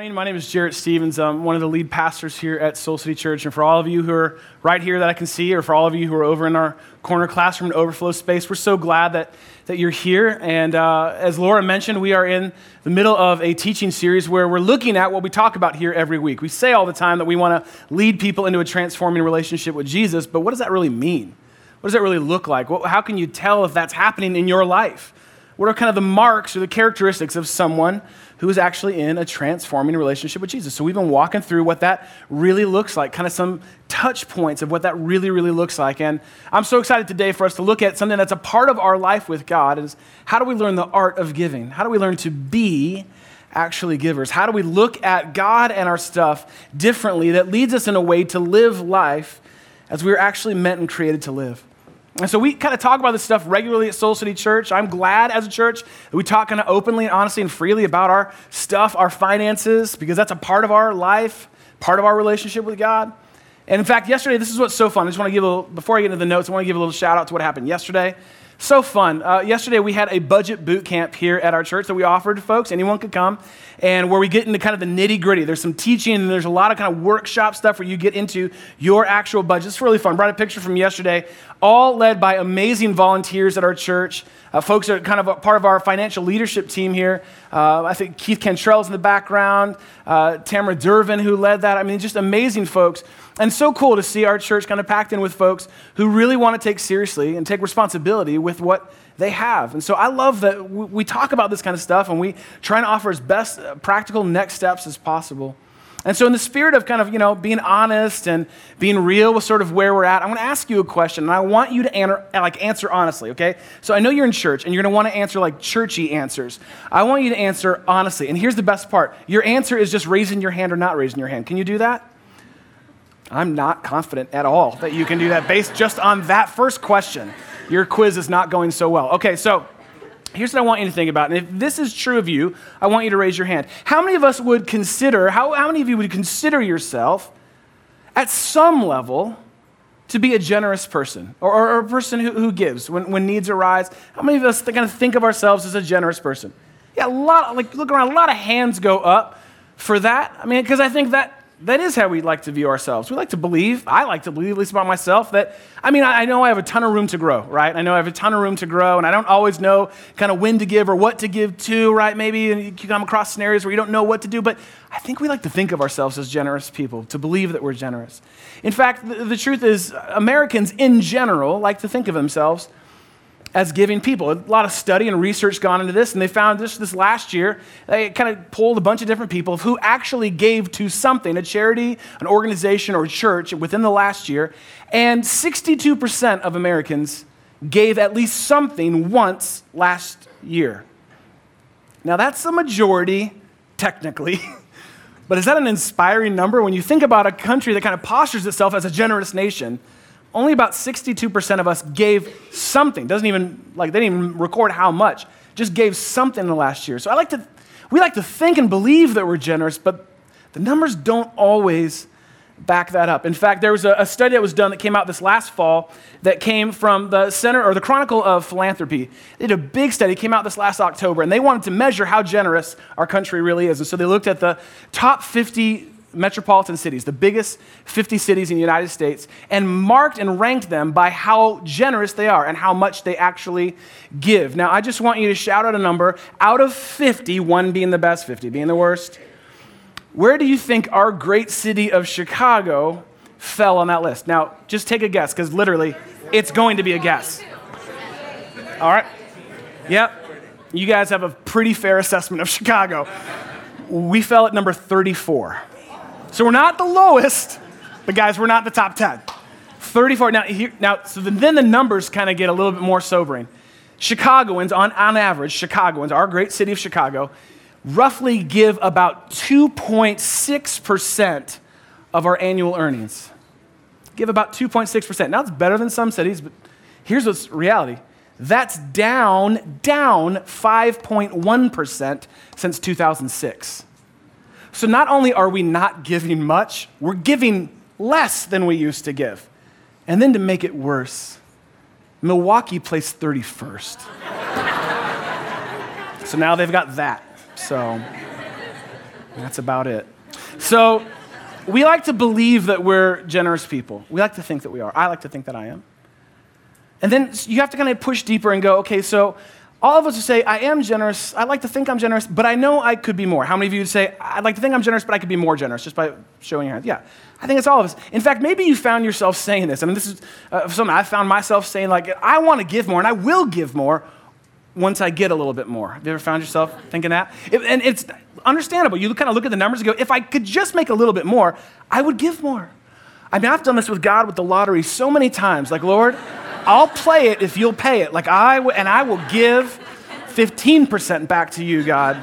morning. My name is Jarrett Stevens. I'm one of the lead pastors here at Soul City Church. And for all of you who are right here that I can see, or for all of you who are over in our corner classroom and overflow space, we're so glad that, that you're here. And uh, as Laura mentioned, we are in the middle of a teaching series where we're looking at what we talk about here every week. We say all the time that we want to lead people into a transforming relationship with Jesus, but what does that really mean? What does that really look like? How can you tell if that's happening in your life? What are kind of the marks or the characteristics of someone who is actually in a transforming relationship with Jesus. So we've been walking through what that really looks like, kind of some touch points of what that really, really looks like. And I'm so excited today for us to look at something that's a part of our life with God is how do we learn the art of giving? How do we learn to be actually givers? How do we look at God and our stuff differently that leads us in a way to live life as we are actually meant and created to live? And so we kind of talk about this stuff regularly at Soul City Church. I'm glad as a church that we talk kind of openly and honestly and freely about our stuff, our finances, because that's a part of our life, part of our relationship with God. And in fact, yesterday, this is what's so fun. I just want to give a little, before I get into the notes, I want to give a little shout out to what happened yesterday. So fun. Uh, yesterday, we had a budget boot camp here at our church that we offered to folks. Anyone could come, and where we get into kind of the nitty gritty. There's some teaching, and there's a lot of kind of workshop stuff where you get into your actual budget. It's really fun. Brought a picture from yesterday, all led by amazing volunteers at our church. Uh, folks are kind of part of our financial leadership team here. Uh, I think Keith Cantrell's in the background, uh, Tamara Dervin, who led that. I mean, just amazing folks and so cool to see our church kind of packed in with folks who really want to take seriously and take responsibility with what they have. And so I love that we talk about this kind of stuff and we try and offer as best uh, practical next steps as possible. And so, in the spirit of kind of, you know, being honest and being real with sort of where we're at, I'm going to ask you a question, and I want you to answer, like, answer honestly, okay? So, I know you're in church, and you're going to want to answer, like, churchy answers. I want you to answer honestly. And here's the best part your answer is just raising your hand or not raising your hand. Can you do that? I'm not confident at all that you can do that based just on that first question. Your quiz is not going so well. Okay, so here's what I want you to think about. And if this is true of you, I want you to raise your hand. How many of us would consider, how, how many of you would consider yourself at some level to be a generous person or, or, a person who, who gives when, when needs arise? How many of us kind of think of ourselves as a generous person? Yeah, a lot, like look around, a lot of hands go up for that. I mean, because I think that that is how we like to view ourselves. We like to believe, I like to believe, at least about myself, that, I mean, I, know I have a ton of room to grow, right? I know I have a ton of room to grow, and I don't always know kind of when to give or what to give to, right? Maybe you come across scenarios where you don't know what to do, but I think we like to think of ourselves as generous people, to believe that we're generous. In fact, the, the truth is, Americans in general like to think of themselves as giving people. A lot of study and research gone into this, and they found this this last year. They kind of polled a bunch of different people who actually gave to something, a charity, an organization, or a church within the last year, and 62% of Americans gave at least something once last year. Now, that's a majority, technically. but is that an inspiring number when you think about a country that kind of postures itself as a generous nation? Only about 62% of us gave something. Doesn't even, like, they didn't even record how much. Just gave something in the last year. So I like to, we like to think and believe that we're generous, but the numbers don't always back that up. In fact, there was a, a, study that was done that came out this last fall that came from the Center or the Chronicle of Philanthropy. They did a big study, came out this last October, and they wanted to measure how generous our country really is. And so they looked at the top 50 metropolitan cities, the biggest 50 cities in the United States, and marked and ranked them by how generous they are and how much they actually give. Now, I just want you to shout out a number out of 50, one being the best, 50 being the worst. Where do you think our great city of Chicago fell on that list? Now, just take a guess, because literally, it's going to be a guess. All right? Yep. You guys have a pretty fair assessment of Chicago. We fell at number 34. So we're not the lowest, but guys, we're not the top 10. 34. Now, here, now so then the numbers kind of get a little bit more sobering. Chicagoans, on, on average, Chicagoans, our great city of Chicago, roughly give about 2.6% of our annual earnings. Give about 2.6%. Now, it's better than some cities, but here's what's reality. That's down, down 5.1% since 2006. So not only are we not giving much, we're giving less than we used to give. And then to make it worse, Milwaukee placed 31st. so now they've got that. So That's about it. So, we like to believe that we're generous people. We like to think that we are. I like to think that I am. And then you have to kind of push deeper and go, okay, so all of us would say, I am generous. I like to think I'm generous, but I know I could be more. How many of you would say, I'd like to think I'm generous, but I could be more generous just by showing your hands? Yeah, I think it's all of us. In fact, maybe you found yourself saying this. I mean, this is uh, something I found myself saying, like, I want to give more, and I will give more once I get a little bit more. Have you ever found yourself thinking that? It, and it's understandable. You kind of look at the numbers and go, if I could just make a little bit more, I would give more. I mean, I've done this with God with the lottery so many times. Like, Lord, I'll play it if you'll pay it. Like I w- and I will give 15% back to you, God.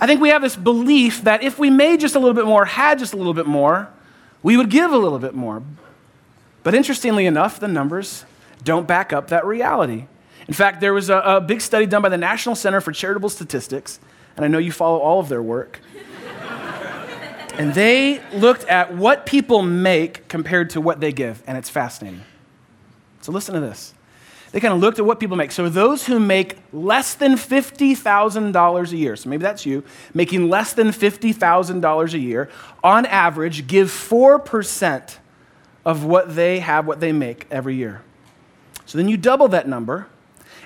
I think we have this belief that if we made just a little bit more, had just a little bit more, we would give a little bit more. But interestingly enough, the numbers don't back up that reality. In fact, there was a, a big study done by the National Center for Charitable Statistics, and I know you follow all of their work. and they looked at what people make compared to what they give, and it's fascinating. So listen to this. They kind of looked at what people make. So those who make less than $50,000 a year, so maybe that's you, making less than $50,000 a year, on average give 4% of what they have, what they make every year. So then you double that number,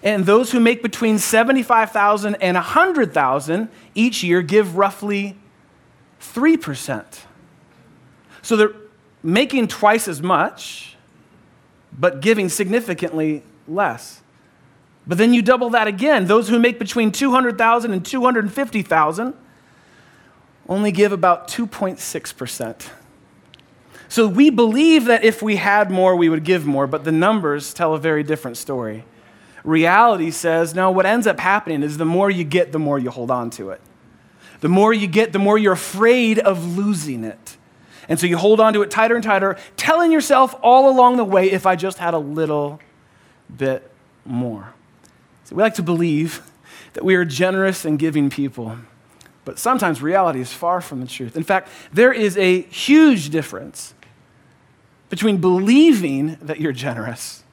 and those who make between 75,000 and 100,000 each year give roughly 3%. So they're making twice as much but giving significantly less. But then you double that again. Those who make between 200,000 and 250,000 only give about 2.6%. So we believe that if we had more, we would give more, but the numbers tell a very different story. Reality says, no, what ends up happening is the more you get, the more you hold on to it. The more you get, the more you're afraid of losing it. And so you hold on to it tighter and tighter, telling yourself all along the way, if I just had a little bit more. So we like to believe that we are generous and giving people, but sometimes reality is far from the truth. In fact, there is a huge difference between believing that you're generous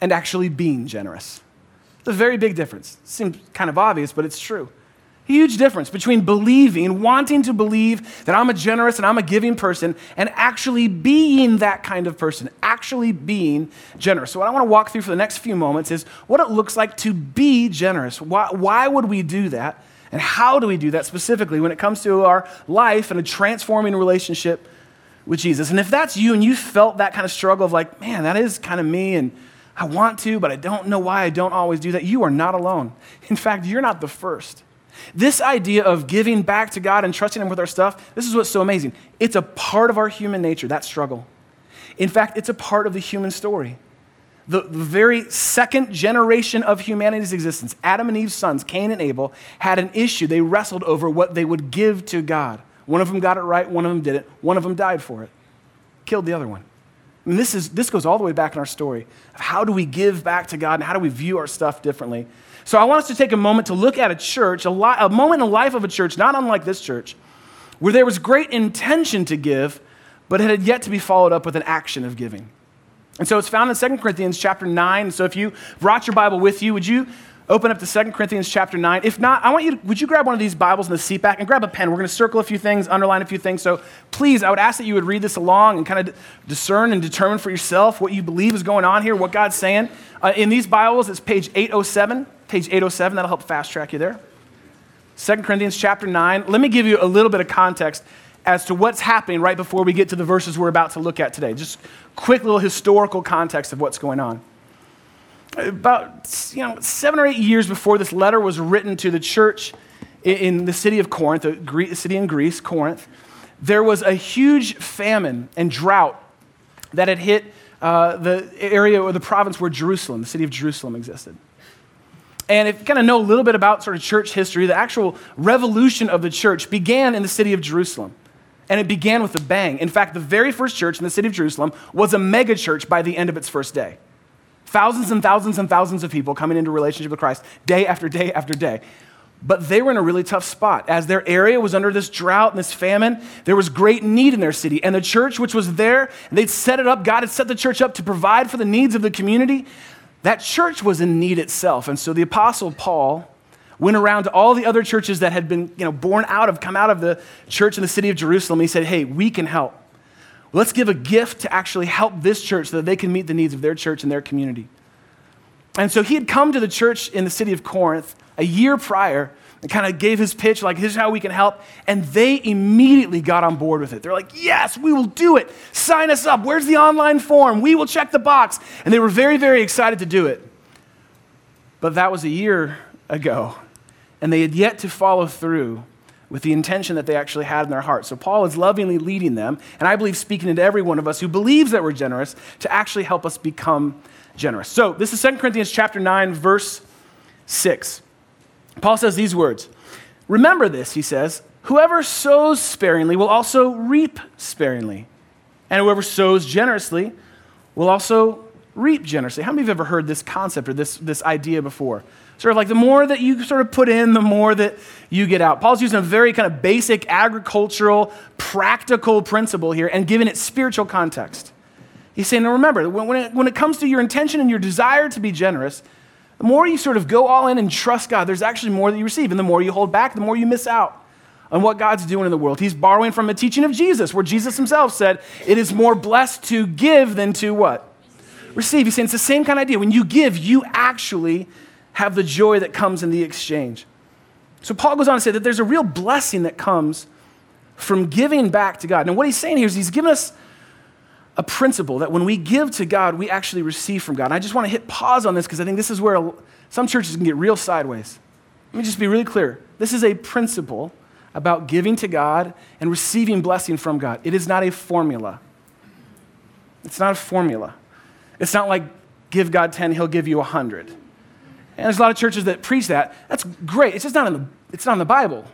and actually being generous. It's a very big difference. Seems kind of obvious, but it's true. Huge difference between believing, wanting to believe that I'm a generous and I'm a giving person, and actually being that kind of person, actually being generous. So, what I want to walk through for the next few moments is what it looks like to be generous. Why, why would we do that? And how do we do that specifically when it comes to our life and a transforming relationship with Jesus? And if that's you and you felt that kind of struggle of like, man, that is kind of me, and I want to, but I don't know why I don't always do that, you are not alone. In fact, you're not the first. This idea of giving back to God and trusting Him with our stuff, this is what's so amazing. It's a part of our human nature, that struggle. In fact, it's a part of the human story. The, very second generation of humanity's existence, Adam and Eve's sons, Cain and Abel, had an issue. They wrestled over what they would give to God. One of them got it right, one of them didn't. One of them died for it, killed the other one. This, is, this goes all the way back in our story of how do we give back to God and how do we view our stuff differently. So I want us to take a moment to look at a church, a, li- a moment in the life of a church, not unlike this church, where there was great intention to give, but it had yet to be followed up with an action of giving. And so it's found in 2 Corinthians chapter 9. So if you brought your Bible with you, would you open up to 2 Corinthians chapter 9? If not, I want you to, would you grab one of these Bibles in the seat back and grab a pen? We're going to circle a few things, underline a few things. So please, I would ask that you would read this along and kind of discern and determine for yourself what you believe is going on here, what God's saying. Uh, in these Bibles, it's page 807 page 807. That'll help fast track you there. 2 Corinthians chapter 9. Let me give you a little bit of context as to what's happening right before we get to the verses we're about to look at today. Just quick little historical context of what's going on. About you know, seven or eight years before this letter was written to the church in the city of Corinth, the city in Greece, Corinth, there was a huge famine and drought that had hit uh, the area or the province where Jerusalem, the city of Jerusalem, existed. And if you kind of know a little bit about sort of church history, the actual revolution of the church began in the city of Jerusalem. And it began with a bang. In fact, the very first church in the city of Jerusalem was a mega church by the end of its first day. Thousands and thousands and thousands of people coming into relationship with Christ day after day after day. But they were in a really tough spot. As their area was under this drought and this famine, there was great need in their city. And the church, which was there, they'd set it up, God had set the church up to provide for the needs of the community that church was in need itself. And so the Apostle Paul went around to all the other churches that had been you know, born out of, come out of the church in the city of Jerusalem. He said, Hey, we can help. Let's give a gift to actually help this church so that they can meet the needs of their church and their community. And so he had come to the church in the city of Corinth a year prior and kind of gave his pitch, like, here's how we can help. And they immediately got on board with it. They're like, yes, we will do it. Sign us up. Where's the online form? We will check the box. And they were very, very excited to do it. But that was a year ago. And they had yet to follow through with the intention that they actually had in their heart. So Paul is lovingly leading them, and I believe speaking into every one of us who believes that we're generous to actually help us become generous. So this is 2 Corinthians chapter 9, verse 6. Paul says these words Remember this, he says, whoever sows sparingly will also reap sparingly, and whoever sows generously will also reap generously. How many of you have ever heard this concept or this, this idea before? Sort of like the more that you sort of put in, the more that you get out. Paul's using a very kind of basic agricultural, practical principle here and giving it spiritual context. He's saying, now remember, when it, when it comes to your intention and your desire to be generous, the more you sort of go all in and trust God, there's actually more that you receive. And the more you hold back, the more you miss out on what God's doing in the world. He's borrowing from a teaching of Jesus, where Jesus himself said, It is more blessed to give than to what? Receive. He's saying it's the same kind of idea. When you give, you actually have the joy that comes in the exchange. So Paul goes on to say that there's a real blessing that comes from giving back to God. Now, what he's saying here is he's given us a principle that when we give to God, we actually receive from God. And I just want to hit pause on this because I think this is where some churches can get real sideways. Let me just be really clear. This is a principle about giving to God and receiving blessing from God. It is not a formula. It's not a formula. It's not like give God 10, he'll give you 100. And there's a lot of churches that preach that. That's great. It's just not in the, it's not in the Bible.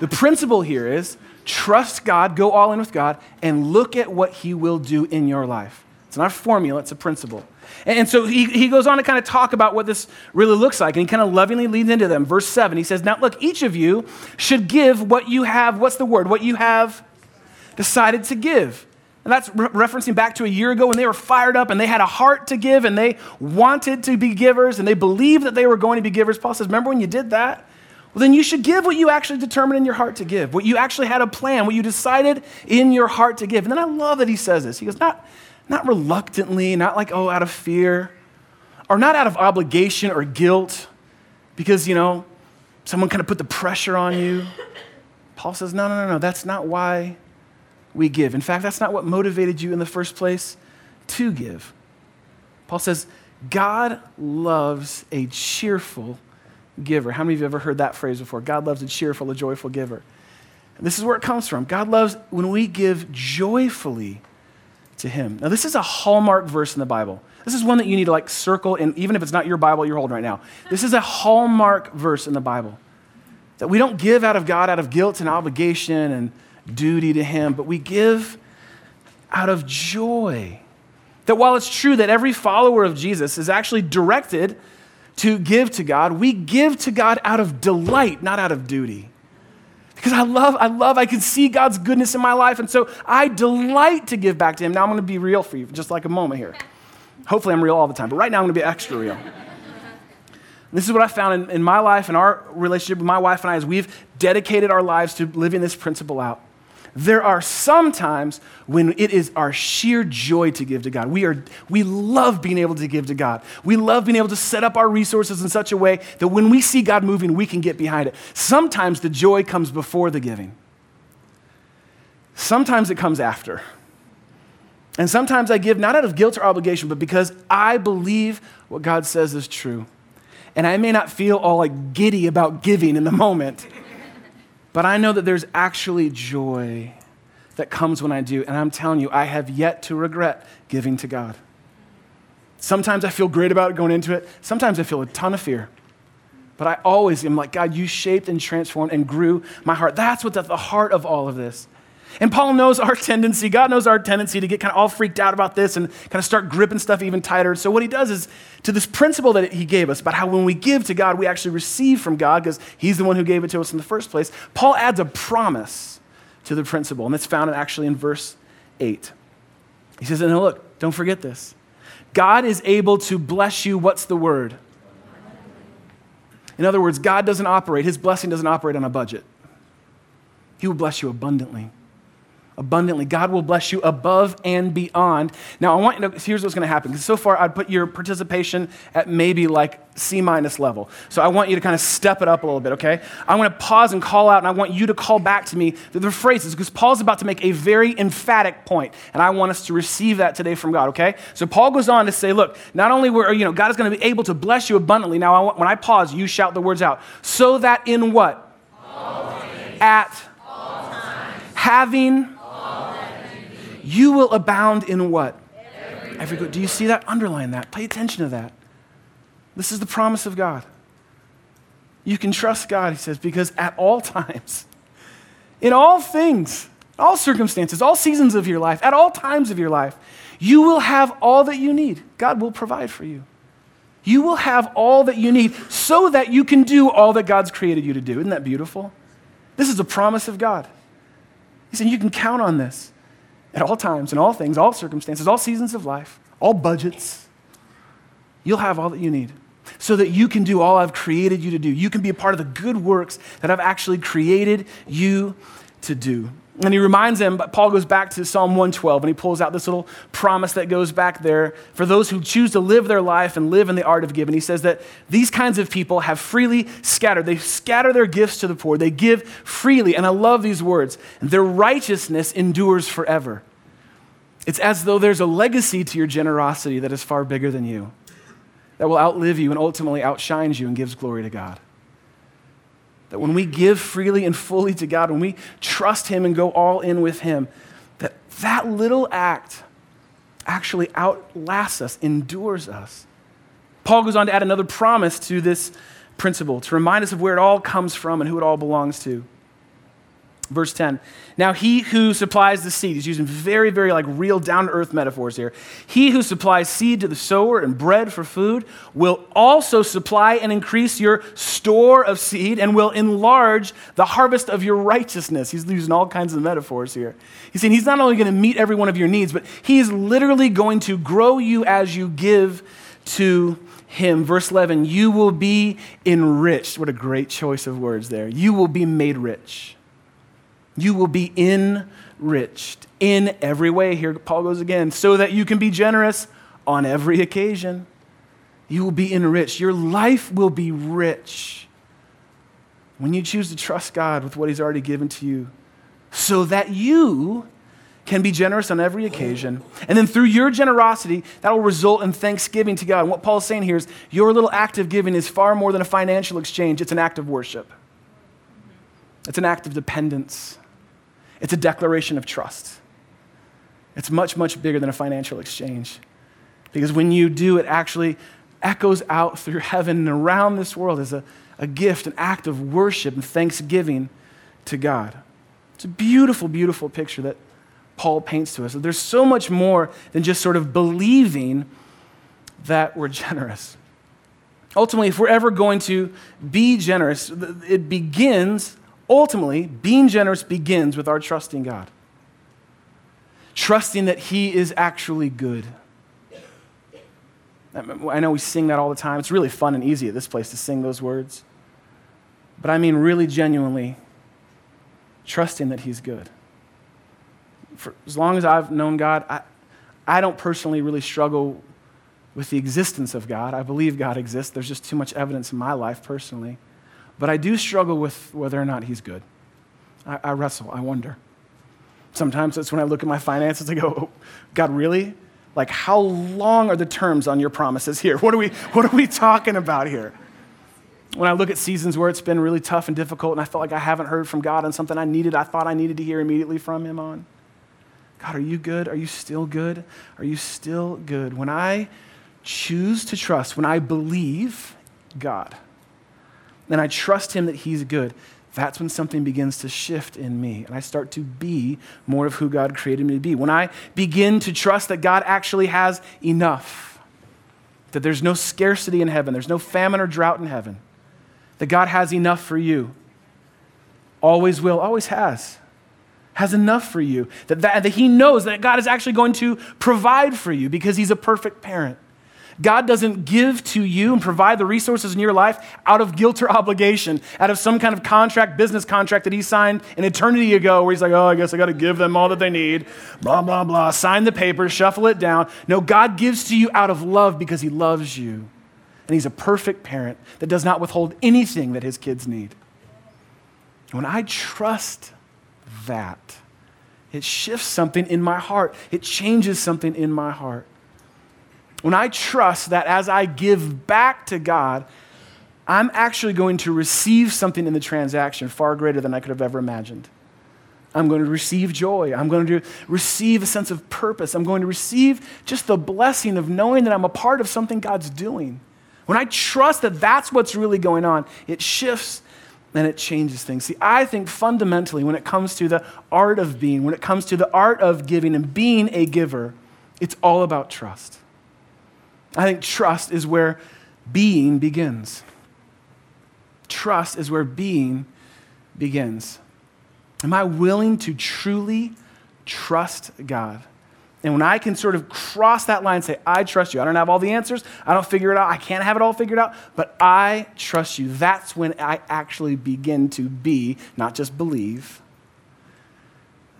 the principle here is Trust God, go all in with God, and look at what He will do in your life. It's not a formula, it's a principle. And so he, he goes on to kind of talk about what this really looks like, and he kind of lovingly leads into them. Verse 7, he says, Now look, each of you should give what you have, what's the word? What you have decided to give. And that's re- referencing back to a year ago when they were fired up and they had a heart to give and they wanted to be givers and they believed that they were going to be givers. Paul says, Remember when you did that? Well, then you should give what you actually determined in your heart to give, what you actually had a plan, what you decided in your heart to give. And then I love that he says this. He goes, not, not reluctantly, not like, oh, out of fear, or not out of obligation or guilt, because, you know, someone kind of put the pressure on you. Paul says, no, no, no, no, that's not why we give. In fact, that's not what motivated you in the first place to give. Paul says, God loves a cheerful giver. How many of you have ever heard that phrase before? God loves a cheerful, a joyful giver. And this is where it comes from. God loves when we give joyfully to Him. Now, this is a hallmark verse in the Bible. This is one that you need to like circle, and even if it's not your Bible you're holding right now, this is a hallmark verse in the Bible. That we don't give out of God out of guilt and obligation and duty to Him, but we give out of joy. That while it's true that every follower of Jesus is actually directed to give to God, we give to God out of delight, not out of duty. Because I love, I love, I can see God's goodness in my life, and so I delight to give back to Him. Now I'm going to be real for you just like a moment here. Hopefully, I'm real all the time, but right now I'm going to be extra real. this is what I found in, in my life and our relationship with my wife and I, is we've dedicated our lives to living this principle out. There are some times when it is our sheer joy to give to God. We, are, we love being able to give to God. We love being able to set up our resources in such a way that when we see God moving, we can get behind it. Sometimes the joy comes before the giving, sometimes it comes after. And sometimes I give not out of guilt or obligation, but because I believe what God says is true. And I may not feel all like giddy about giving in the moment. But I know that there's actually joy that comes when I do. And I'm telling you, I have yet to regret giving to God. Sometimes I feel great about going into it, sometimes I feel a ton of fear. But I always am like, God, you shaped and transformed and grew my heart. That's what's at the heart of all of this. And Paul knows our tendency, God knows our tendency to get kind of all freaked out about this and kind of start gripping stuff even tighter. So, what he does is to this principle that he gave us about how when we give to God, we actually receive from God because he's the one who gave it to us in the first place. Paul adds a promise to the principle, and it's found actually in verse 8. He says, And look, don't forget this. God is able to bless you. What's the word? In other words, God doesn't operate, His blessing doesn't operate on a budget. He will bless you abundantly abundantly. God will bless you above and beyond. Now, I want you to, here's what's going to happen. So far, I'd put your participation at maybe like C minus level. So I want you to kind of step it up a little bit, okay? I want to pause and call out, and I want you to call back to me the, the phrases, because Paul's about to make a very emphatic point, and I want us to receive that today from God, okay? So Paul goes on to say, look, not only were, you know, God is going to be able to bless you abundantly. Now, I want, when I pause, you shout the words out. So that in what? At all having you will abound in what? Every, Every good. Do you see that? Underline that. Pay attention to that. This is the promise of God. You can trust God, he says, because at all times, in all things, all circumstances, all seasons of your life, at all times of your life, you will have all that you need. God will provide for you. You will have all that you need so that you can do all that God's created you to do. Isn't that beautiful? This is a promise of God. He said, You can count on this at all times, in all things, all circumstances, all seasons of life, all budgets. You'll have all that you need so that you can do all I've created you to do. You can be a part of the good works that I've actually created you to do. And he reminds them, but Paul goes back to Psalm 112 and he pulls out this little promise that goes back there for those who choose to live their life and live in the art of giving. He says that these kinds of people have freely scattered. They scatter their gifts to the poor, they give freely. And I love these words. Their righteousness endures forever. It's as though there's a legacy to your generosity that is far bigger than you, that will outlive you and ultimately outshines you and gives glory to God. That when we give freely and fully to God, when we trust Him and go all in with Him, that that little act actually outlasts us, endures us. Paul goes on to add another promise to this principle to remind us of where it all comes from and who it all belongs to. Verse 10. Now, he who supplies the seed, he's using very, very like real down to earth metaphors here. He who supplies seed to the sower and bread for food will also supply and increase your store of seed and will enlarge the harvest of your righteousness. He's using all kinds of metaphors here. He's saying he's not only going to meet every one of your needs, but he is literally going to grow you as you give to him. Verse 11, you will be enriched. What a great choice of words there. You will be made rich. You will be enriched in every way. Here Paul goes again, so that you can be generous on every occasion. You will be enriched. Your life will be rich when you choose to trust God with what He's already given to you, so that you can be generous on every occasion. And then through your generosity, that will result in thanksgiving to God. And what Paul's saying here is your little act of giving is far more than a financial exchange, it's an act of worship, it's an act of dependence. It's a declaration of trust. It's much, much bigger than a financial exchange. Because when you do, it actually echoes out through heaven and around this world as a, a gift, an act of worship and thanksgiving to God. It's a beautiful, beautiful picture that Paul paints to us. There's so much more than just sort of believing that we're generous. Ultimately, if we're ever going to be generous, it begins Ultimately, being generous begins with our trusting God, trusting that He is actually good. I know we sing that all the time. It's really fun and easy at this place to sing those words. But I mean, really genuinely trusting that He's good. For as long as I've known God, I, I don't personally really struggle with the existence of God. I believe God exists. There's just too much evidence in my life personally. But I do struggle with whether or not he's good. I, I wrestle, I wonder. Sometimes it's when I look at my finances, I go, oh, God, really? Like, how long are the terms on your promises here? What are we, what are we talking about here? When I look at seasons where it's been really tough and difficult, and I felt like I haven't heard from God on something I needed, I thought I needed to hear immediately from Him on. God, are you good? Are you still good? Are you still good? When I choose to trust, when I believe God, and I trust Him that He's good, that's when something begins to shift in me and I start to be more of who God created me to be. When I begin to trust that God actually has enough, that there's no scarcity in heaven, there's no famine or drought in heaven, that God has enough for you, always will, always has. Has enough for you. That, that, that He knows that God is actually going to provide for you because He's a perfect parent. God doesn't give to you and provide the resources in your life out of guilt or obligation, out of some kind of contract, business contract that He signed an eternity ago where He's like, oh, I guess I got to give them all that they need, blah, blah, blah. Sign the paper, shuffle it down. No, God gives to you out of love because He loves you. And He's a perfect parent that does not withhold anything that His kids need. When I trust that, it shifts something in my heart. It changes something in my heart. When I trust that as I give back to God, I'm actually going to receive something in the transaction far greater than I could have ever imagined. I'm going to receive joy. I'm going to receive a sense of purpose. I'm going to receive just the blessing of knowing that I'm a part of something God's doing. When I trust that that's what's really going on, it shifts and it changes things. See, I think fundamentally, when it comes to the art of being, when it comes to the art of giving and being a giver, it's all about trust. I think trust is where being begins. Trust is where being begins. Am I willing to truly trust God? And when I can sort of cross that line and say, I trust you, I don't have all the answers, I don't figure it out, I can't have it all figured out, but I trust you, that's when I actually begin to be, not just believe,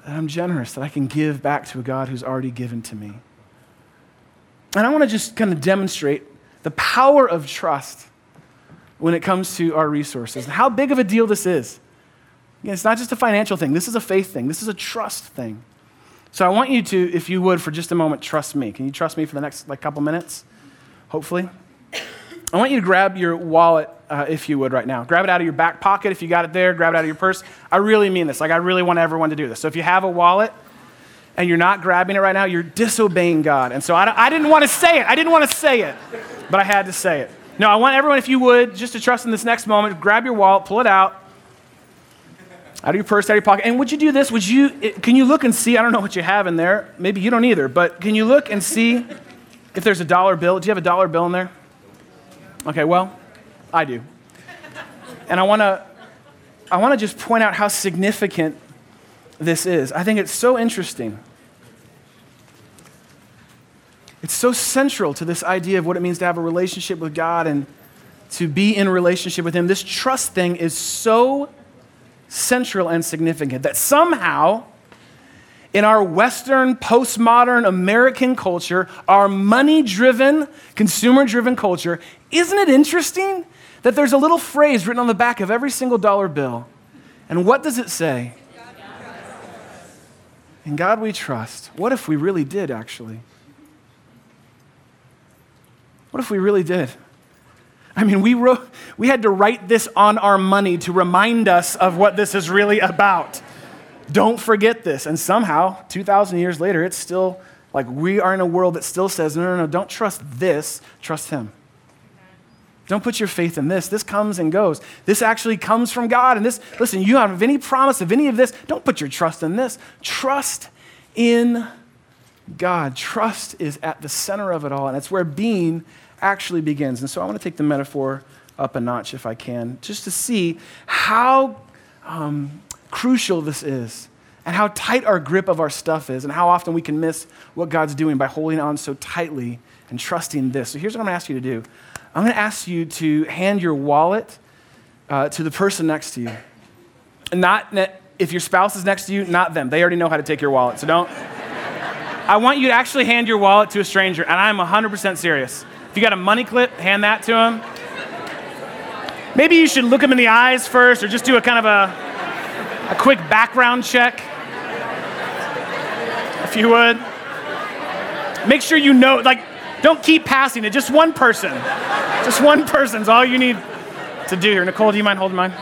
that I'm generous, that I can give back to a God who's already given to me. And I want to just kind of demonstrate the power of trust when it comes to our resources and how big of a deal this is. Again, it's not just a financial thing, this is a faith thing, this is a trust thing. So I want you to, if you would, for just a moment, trust me. Can you trust me for the next like couple minutes? Hopefully. I want you to grab your wallet, uh, if you would, right now. Grab it out of your back pocket if you got it there. Grab it out of your purse. I really mean this. Like, I really want everyone to do this. So if you have a wallet and you're not grabbing it right now, you're disobeying God. And so I, I didn't want to say it. I didn't want to say it, but I had to say it. No, I want everyone, if you would, just to trust in this next moment, grab your wallet, pull it out, out of your purse, out of your pocket. And would you do this? Would you, can you look and see? I don't know what you have in there. Maybe you don't either, but can you look and see if there's a dollar bill? Do you have a dollar bill in there? Okay, well, I do. And I want to I want to just point out how significant this is. I think it's so interesting. It's so central to this idea of what it means to have a relationship with God and to be in relationship with Him. This trust thing is so central and significant that somehow, in our Western, postmodern American culture, our money driven, consumer driven culture, isn't it interesting that there's a little phrase written on the back of every single dollar bill? And what does it say? In God we trust. What if we really did, actually? What if we really did? I mean, we, wrote, we had to write this on our money to remind us of what this is really about. Don't forget this. And somehow, 2,000 years later, it's still like we are in a world that still says, no, no, no, don't trust this, trust Him. Don't put your faith in this. This comes and goes. This actually comes from God. And this, listen, you have any promise of any of this, don't put your trust in this. Trust in God. Trust is at the center of it all. And it's where being actually begins. And so I want to take the metaphor up a notch if I can, just to see how um, crucial this is and how tight our grip of our stuff is and how often we can miss what God's doing by holding on so tightly and trusting this. So here's what I'm going to ask you to do I'm going to ask you to hand your wallet uh, to the person next to you. Not if your spouse is next to you, not them. They already know how to take your wallet. So don't. I want you to actually hand your wallet to a stranger, and I'm 100% serious. If you got a money clip, hand that to him. Maybe you should look him in the eyes first or just do a kind of a, a quick background check. If you would. Make sure you know, like, don't keep passing it. Just one person. Just one person's all you need to do here. Nicole, do you mind holding mine?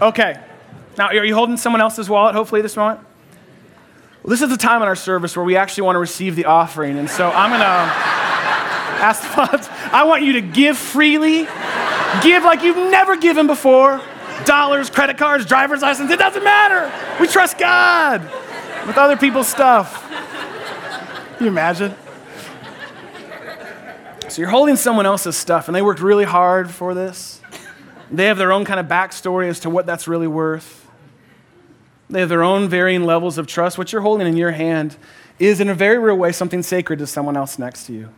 Okay. Now, are you holding someone else's wallet, hopefully, this moment? Well, this is the time in our service where we actually want to receive the offering. And so I'm going to ask the folks, I want you to give freely, give like you've never given before dollars, credit cards, driver's license. It doesn't matter. We trust God with other people's stuff. Can you imagine? So you're holding someone else's stuff, and they worked really hard for this. They have their own kind of backstory as to what that's really worth. They have their own varying levels of trust. What you're holding in your hand is, in a very real way, something sacred to someone else next to you.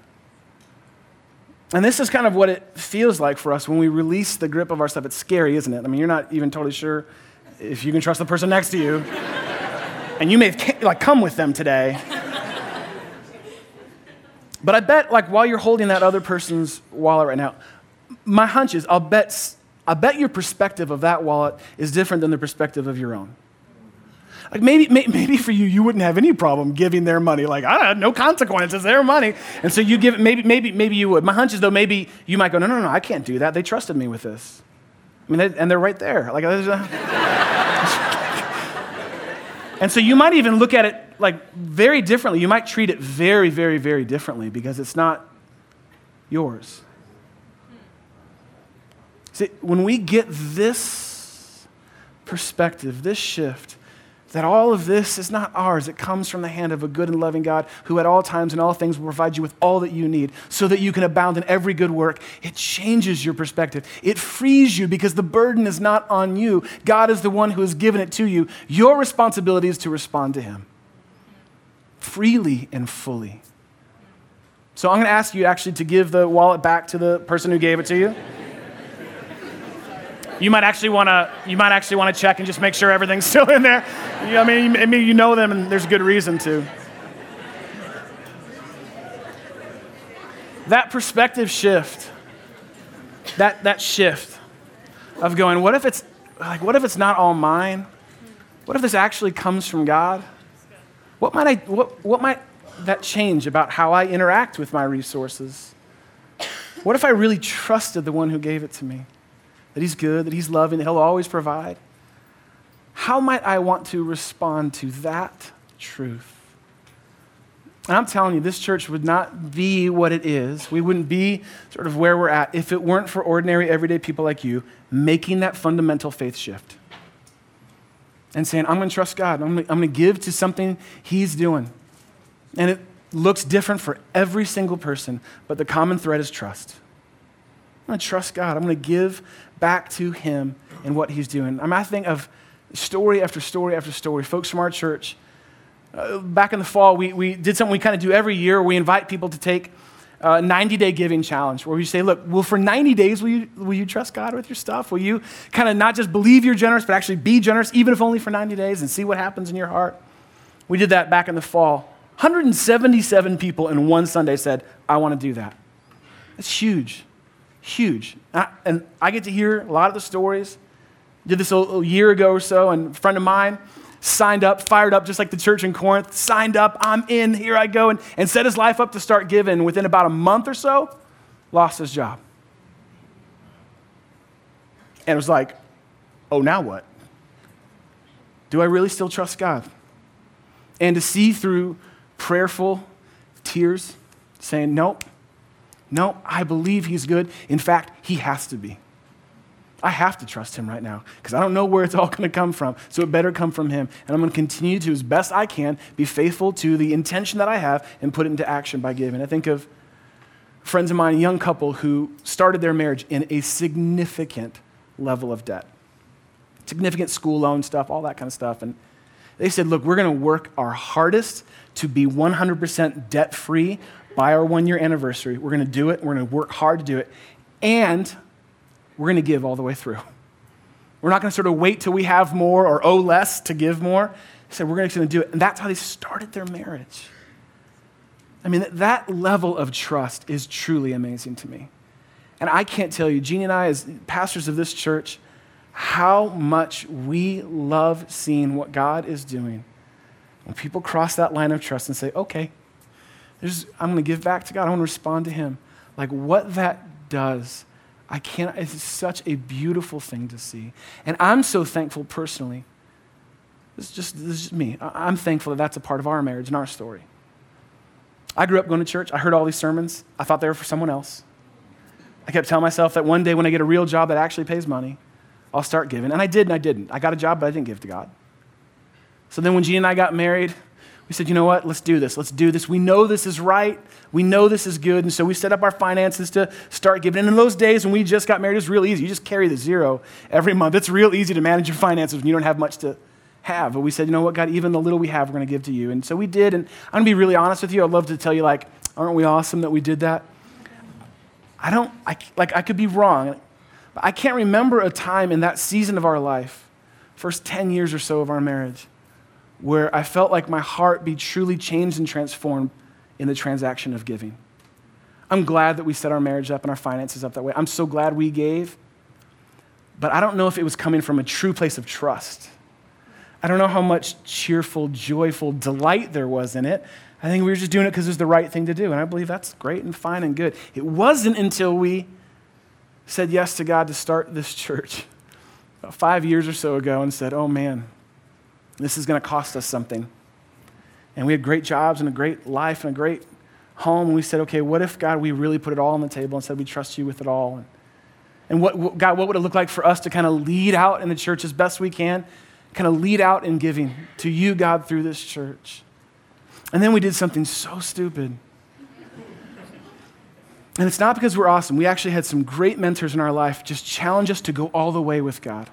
And this is kind of what it feels like for us when we release the grip of our stuff. It's scary, isn't it? I mean, you're not even totally sure if you can trust the person next to you. and you may have like come with them today. But I bet like while you're holding that other person's wallet right now, my hunch is I'll bet I bet your perspective of that wallet is different than the perspective of your own. Like maybe, maybe for you, you wouldn't have any problem giving their money. Like, I had no consequences, their money. And so you give it, maybe, maybe, maybe you would. My hunch is though, maybe you might go, no, no, no, I can't do that. They trusted me with this. I mean, they, and they're right there. Like, and so you might even look at it like very differently. You might treat it very, very, very differently because it's not yours. See, when we get this perspective, this shift, that all of this is not ours. It comes from the hand of a good and loving God who, at all times and all things, will provide you with all that you need so that you can abound in every good work. It changes your perspective. It frees you because the burden is not on you. God is the one who has given it to you. Your responsibility is to respond to Him freely and fully. So I'm going to ask you actually to give the wallet back to the person who gave it to you you might actually want to you might actually want to check and just make sure everything's still in there. You, I mean, I mean, you know them, and there's good reason to. That perspective shift, that that shift of going, what if it's like, what if it's not all mine? What if this actually comes from God? What might I what what might that change about how I interact with my resources? What if I really trusted the one who gave it to me? That He's good, that He's loving, that He'll always provide. How might I want to respond to that truth? And I'm telling you, this church would not be what it is. We wouldn't be sort of where we're at if it weren't for ordinary, everyday people like you making that fundamental faith shift and saying, I'm going to trust God. I'm going to give to something He's doing. And it looks different for every single person, but the common thread is trust. I'm going to trust God. I'm going to give back to Him and what He's doing. I, mean, I think of story after story after story. Folks from our church, uh, back in the fall, we, we did something we kind of do every year. We invite people to take a 90 day giving challenge where we say, look, well, for 90 days, will you, will you trust God with your stuff? Will you kind of not just believe you're generous, but actually be generous, even if only for 90 days, and see what happens in your heart? We did that back in the fall. 177 people in one Sunday said, I want to do that. That's huge huge. And I, and I get to hear a lot of the stories. Did this a, a year ago or so, and a friend of mine signed up, fired up, just like the church in Corinth, signed up, I'm in, here I go, and, and set his life up to start giving. Within about a month or so, lost his job. And it was like, oh, now what? Do I really still trust God? And to see through prayerful tears saying, nope, no, I believe he's good. In fact, he has to be. I have to trust him right now because I don't know where it's all going to come from. So it better come from him. And I'm going to continue to, as best I can, be faithful to the intention that I have and put it into action by giving. I think of friends of mine, a young couple who started their marriage in a significant level of debt, significant school loan stuff, all that kind of stuff. And they said, Look, we're going to work our hardest to be 100% debt free by our one year anniversary. We're going to do it. We're going to work hard to do it. And we're going to give all the way through. We're not going to sort of wait till we have more or owe less to give more. So we're going to do it. And that's how they started their marriage. I mean, that level of trust is truly amazing to me. And I can't tell you, Jeannie and I, as pastors of this church, how much we love seeing what God is doing when people cross that line of trust and say, okay, I'm going to give back to God. I want to respond to Him. Like what that does, I can't, it's such a beautiful thing to see. And I'm so thankful personally. This is just, this is me. I'm thankful that that's a part of our marriage and our story. I grew up going to church. I heard all these sermons. I thought they were for someone else. I kept telling myself that one day when I get a real job that actually pays money, I'll start giving. And I did, and I didn't. I got a job, but I didn't give to God. So then when Jean and I got married, we said, you know what? Let's do this. Let's do this. We know this is right. We know this is good. And so we set up our finances to start giving. And in those days when we just got married, it was real easy. You just carry the zero every month. It's real easy to manage your finances when you don't have much to have. But we said, you know what, God, even the little we have, we're going to give to you. And so we did. And I'm going to be really honest with you. I'd love to tell you, like, aren't we awesome that we did that? I don't, I, like, I could be wrong. But I can't remember a time in that season of our life, first 10 years or so of our marriage, where I felt like my heart be truly changed and transformed in the transaction of giving. I'm glad that we set our marriage up and our finances up that way. I'm so glad we gave. But I don't know if it was coming from a true place of trust. I don't know how much cheerful, joyful delight there was in it. I think we were just doing it because it was the right thing to do. And I believe that's great and fine and good. It wasn't until we said yes to God to start this church about five years or so ago and said, oh man, this is going to cost us something. And we had great jobs and a great life and a great home. And we said, okay, what if, God, we really put it all on the table and said we trust you with it all? And, and what, God, what would it look like for us to kind of lead out in the church as best we can? Kind of lead out in giving to you, God, through this church. And then we did something so stupid. And it's not because we're awesome. We actually had some great mentors in our life just challenge us to go all the way with God.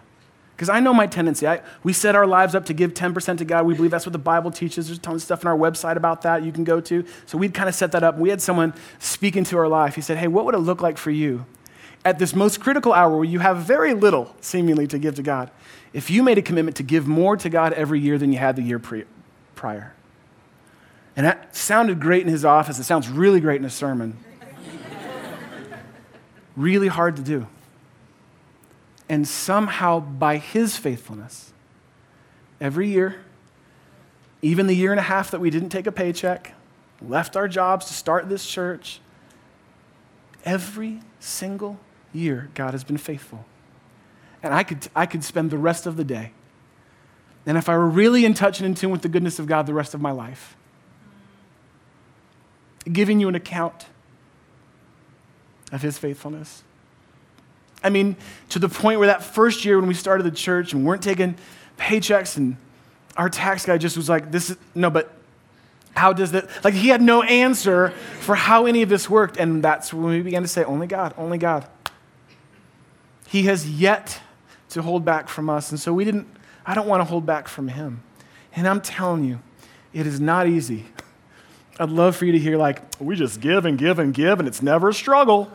Because I know my tendency. I, we set our lives up to give 10% to God. We believe that's what the Bible teaches. There's tons of stuff on our website about that you can go to. So we'd kind of set that up. We had someone speak into our life. He said, Hey, what would it look like for you at this most critical hour where you have very little seemingly to give to God if you made a commitment to give more to God every year than you had the year pre- prior? And that sounded great in his office. It sounds really great in a sermon. really hard to do and somehow by his faithfulness, every year, even the year and a half that we didn't take a paycheck, left our jobs to start this church, every single year, God has been faithful. And I could, I could spend the rest of the day. And if I were really in touch and in tune with the goodness of God the rest of my life, giving you an account of his faithfulness. I mean, to the point where that first year when we started the church and weren't taking paychecks, and our tax guy just was like, This is, no, but how does that, like, he had no answer for how any of this worked. And that's when we began to say, Only God, only God. He has yet to hold back from us. And so we didn't, I don't want to hold back from him. And I'm telling you, it is not easy. I'd love for you to hear, like, we just give and give and give, and it's never a struggle.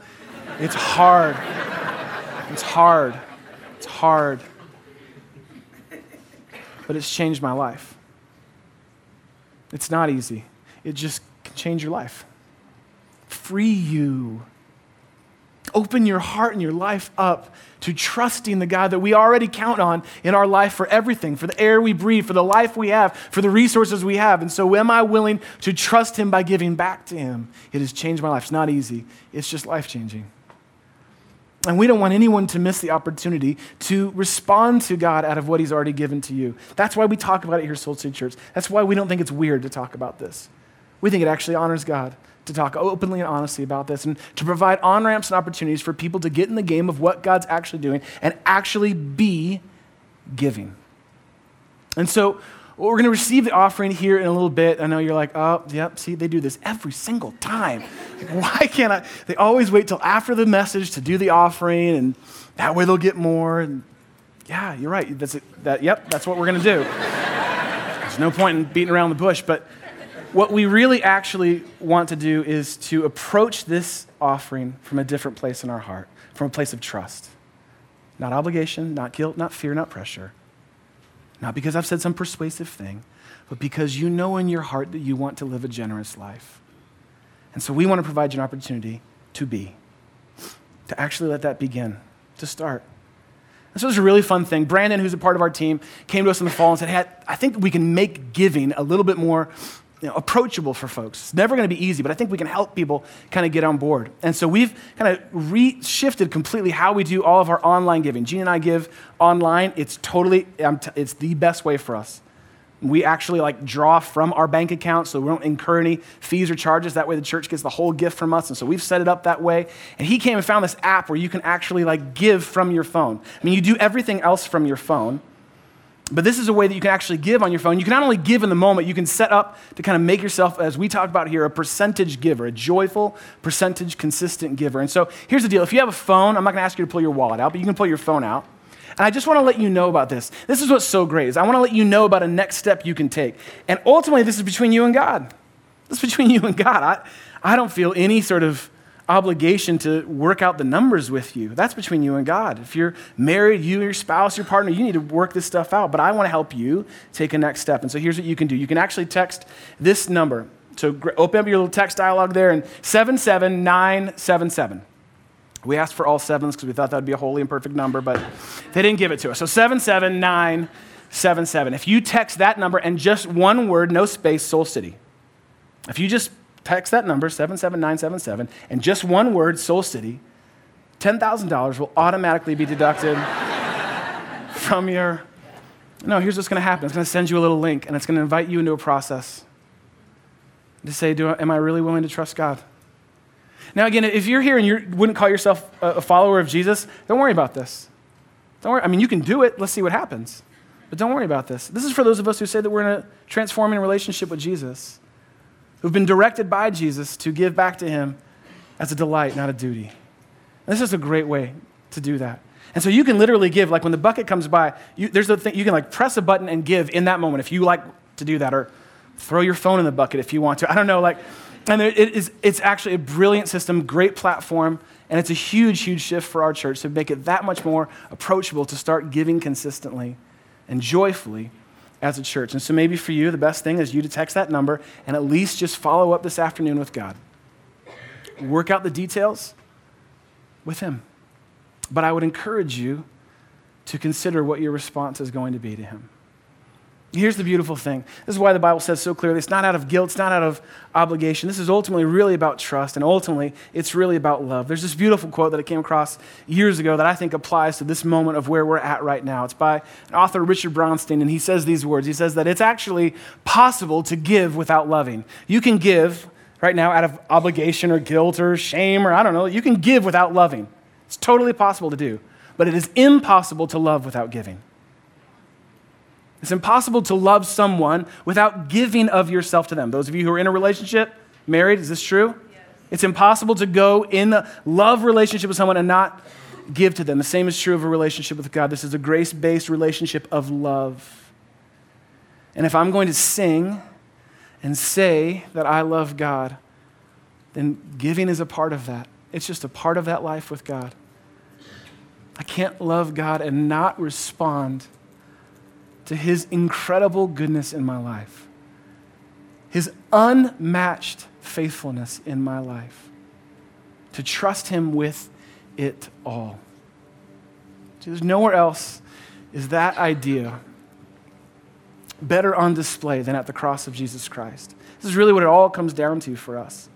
It's hard. It's hard. It's hard. But it's changed my life. It's not easy. It just can change your life, free you. Open your heart and your life up to trusting the God that we already count on in our life for everything, for the air we breathe, for the life we have, for the resources we have. And so, am I willing to trust Him by giving back to Him? It has changed my life. It's not easy, it's just life changing. And we don't want anyone to miss the opportunity to respond to God out of what He's already given to you. That's why we talk about it here at Soul City Church. That's why we don't think it's weird to talk about this. We think it actually honors God to talk openly and honestly about this and to provide on ramps and opportunities for people to get in the game of what God's actually doing and actually be giving. And so, well, we're going to receive the offering here in a little bit. I know you're like, oh, yep, see, they do this every single time. Why can't I? They always wait till after the message to do the offering, and that way they'll get more. And yeah, you're right. That's it. That, yep, that's what we're going to do. There's no point in beating around the bush. But what we really actually want to do is to approach this offering from a different place in our heart, from a place of trust. Not obligation, not guilt, not fear, not pressure not because I've said some persuasive thing, but because you know in your heart that you want to live a generous life. And so we want to provide you an opportunity to be, to actually let that begin, to start. And so it was a really fun thing. Brandon, who's a part of our team, came to us in the fall and said, Hey, I think we can make giving a little bit more you know, approachable for folks. It's never going to be easy, but I think we can help people kind of get on board. And so we've kind of re-shifted completely how we do all of our online giving. Jeanne and I give online. It's totally, it's the best way for us. We actually like draw from our bank account so we don't incur any fees or charges. That way the church gets the whole gift from us. And so we've set it up that way. And he came and found this app where you can actually like give from your phone. I mean, you do everything else from your phone but this is a way that you can actually give on your phone. You can not only give in the moment, you can set up to kind of make yourself, as we talk about here, a percentage giver, a joyful, percentage consistent giver. And so here's the deal if you have a phone, I'm not going to ask you to pull your wallet out, but you can pull your phone out. And I just want to let you know about this. This is what's so great is I want to let you know about a next step you can take. And ultimately, this is between you and God. This is between you and God. I, I don't feel any sort of obligation to work out the numbers with you. That's between you and God. If you're married, you, your spouse, your partner, you need to work this stuff out. But I want to help you take a next step. And so here's what you can do you can actually text this number. So open up your little text dialogue there and 77977. We asked for all sevens because we thought that would be a holy and perfect number, but they didn't give it to us. So 77977. If you text that number and just one word, no space, Soul City. If you just text that number, 77977, and just one word, Soul City, $10,000 will automatically be deducted from your. No, here's what's going to happen it's going to send you a little link, and it's going to invite you into a process to say, Do, Am I really willing to trust God? Now, again, if you're here and you wouldn't call yourself a follower of Jesus, don't worry about this. Don't worry. I mean, you can do it. Let's see what happens. But don't worry about this. This is for those of us who say that we're in a transforming relationship with Jesus, who've been directed by Jesus to give back to him as a delight, not a duty. And this is a great way to do that. And so you can literally give, like when the bucket comes by, you, there's a thing, you can like press a button and give in that moment if you like to do that, or throw your phone in the bucket if you want to. I don't know, like, and it is, it's actually a brilliant system, great platform, and it's a huge, huge shift for our church to make it that much more approachable to start giving consistently and joyfully as a church. And so maybe for you, the best thing is you to text that number and at least just follow up this afternoon with God. Work out the details with Him. But I would encourage you to consider what your response is going to be to Him. Here's the beautiful thing. This is why the Bible says so clearly it's not out of guilt, it's not out of obligation. This is ultimately really about trust, and ultimately, it's really about love. There's this beautiful quote that I came across years ago that I think applies to this moment of where we're at right now. It's by author, Richard Braunstein, and he says these words. He says that it's actually possible to give without loving. You can give right now out of obligation or guilt or shame or I don't know. You can give without loving. It's totally possible to do, but it is impossible to love without giving. It's impossible to love someone without giving of yourself to them. Those of you who are in a relationship, married, is this true? Yes. It's impossible to go in a love relationship with someone and not give to them. The same is true of a relationship with God. This is a grace based relationship of love. And if I'm going to sing and say that I love God, then giving is a part of that. It's just a part of that life with God. I can't love God and not respond to his incredible goodness in my life, his unmatched faithfulness in my life, to trust him with it all. There's nowhere else is that idea better on display than at the cross of Jesus Christ. This is really what it all comes down to for us.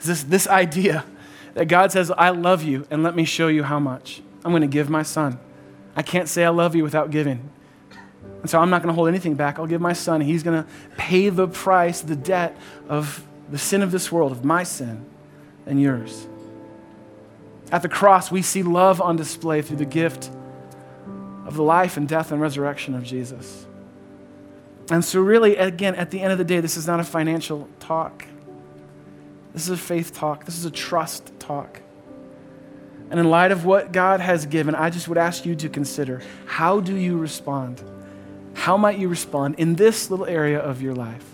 Is this, this idea that God says, I love you, and let me show you how much. I'm going to give my son. I can't say I love you without giving. And so I'm not going to hold anything back. I'll give my son. He's going to pay the price, the debt of the sin of this world, of my sin and yours. At the cross, we see love on display through the gift of the life and death and resurrection of Jesus. And so, really, again, at the end of the day, this is not a financial talk. This is a faith talk. This is a trust talk. And in light of what God has given, I just would ask you to consider how do you respond? How might you respond in this little area of your life?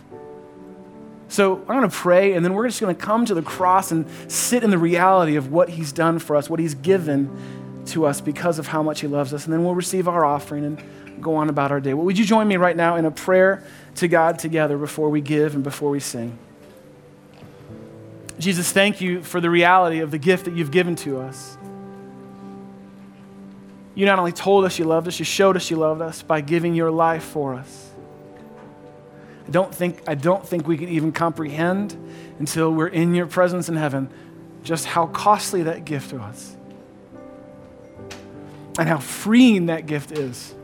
So I'm going to pray, and then we're just going to come to the cross and sit in the reality of what He's done for us, what He's given to us because of how much He loves us. And then we'll receive our offering and go on about our day. Well, would you join me right now in a prayer to God together before we give and before we sing? Jesus, thank you for the reality of the gift that you've given to us you not only told us you loved us, you showed us you loved us by giving your life for us. I don't think, I don't think we can even comprehend until we're in your presence in heaven just how costly that gift was and how freeing that gift is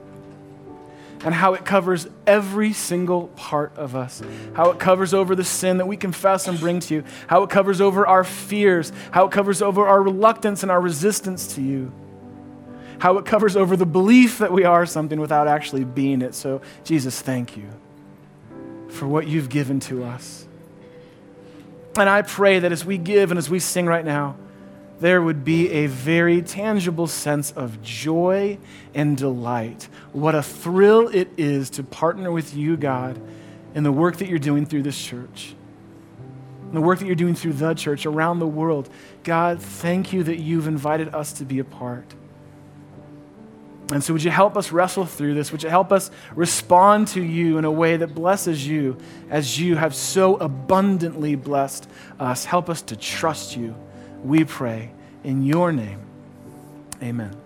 and how it covers every single part of us, how it covers over the sin that we confess and bring to you, how it covers over our fears, how it covers over our reluctance and our resistance to you how it covers over the belief that we are something without actually being it. So, Jesus, thank you for what you've given to us. And I pray that as we give and as we sing right now, there would be a very tangible sense of joy and delight. What a thrill it is to partner with you, God, in the work that you're doing through this church, the work that you're doing through the church around the world. God, thank you that you've invited us to be a part. And so, would you help us wrestle through this? Would you help us respond to you in a way that blesses you as you have so abundantly blessed us? Help us to trust you we pray in your name. Amen.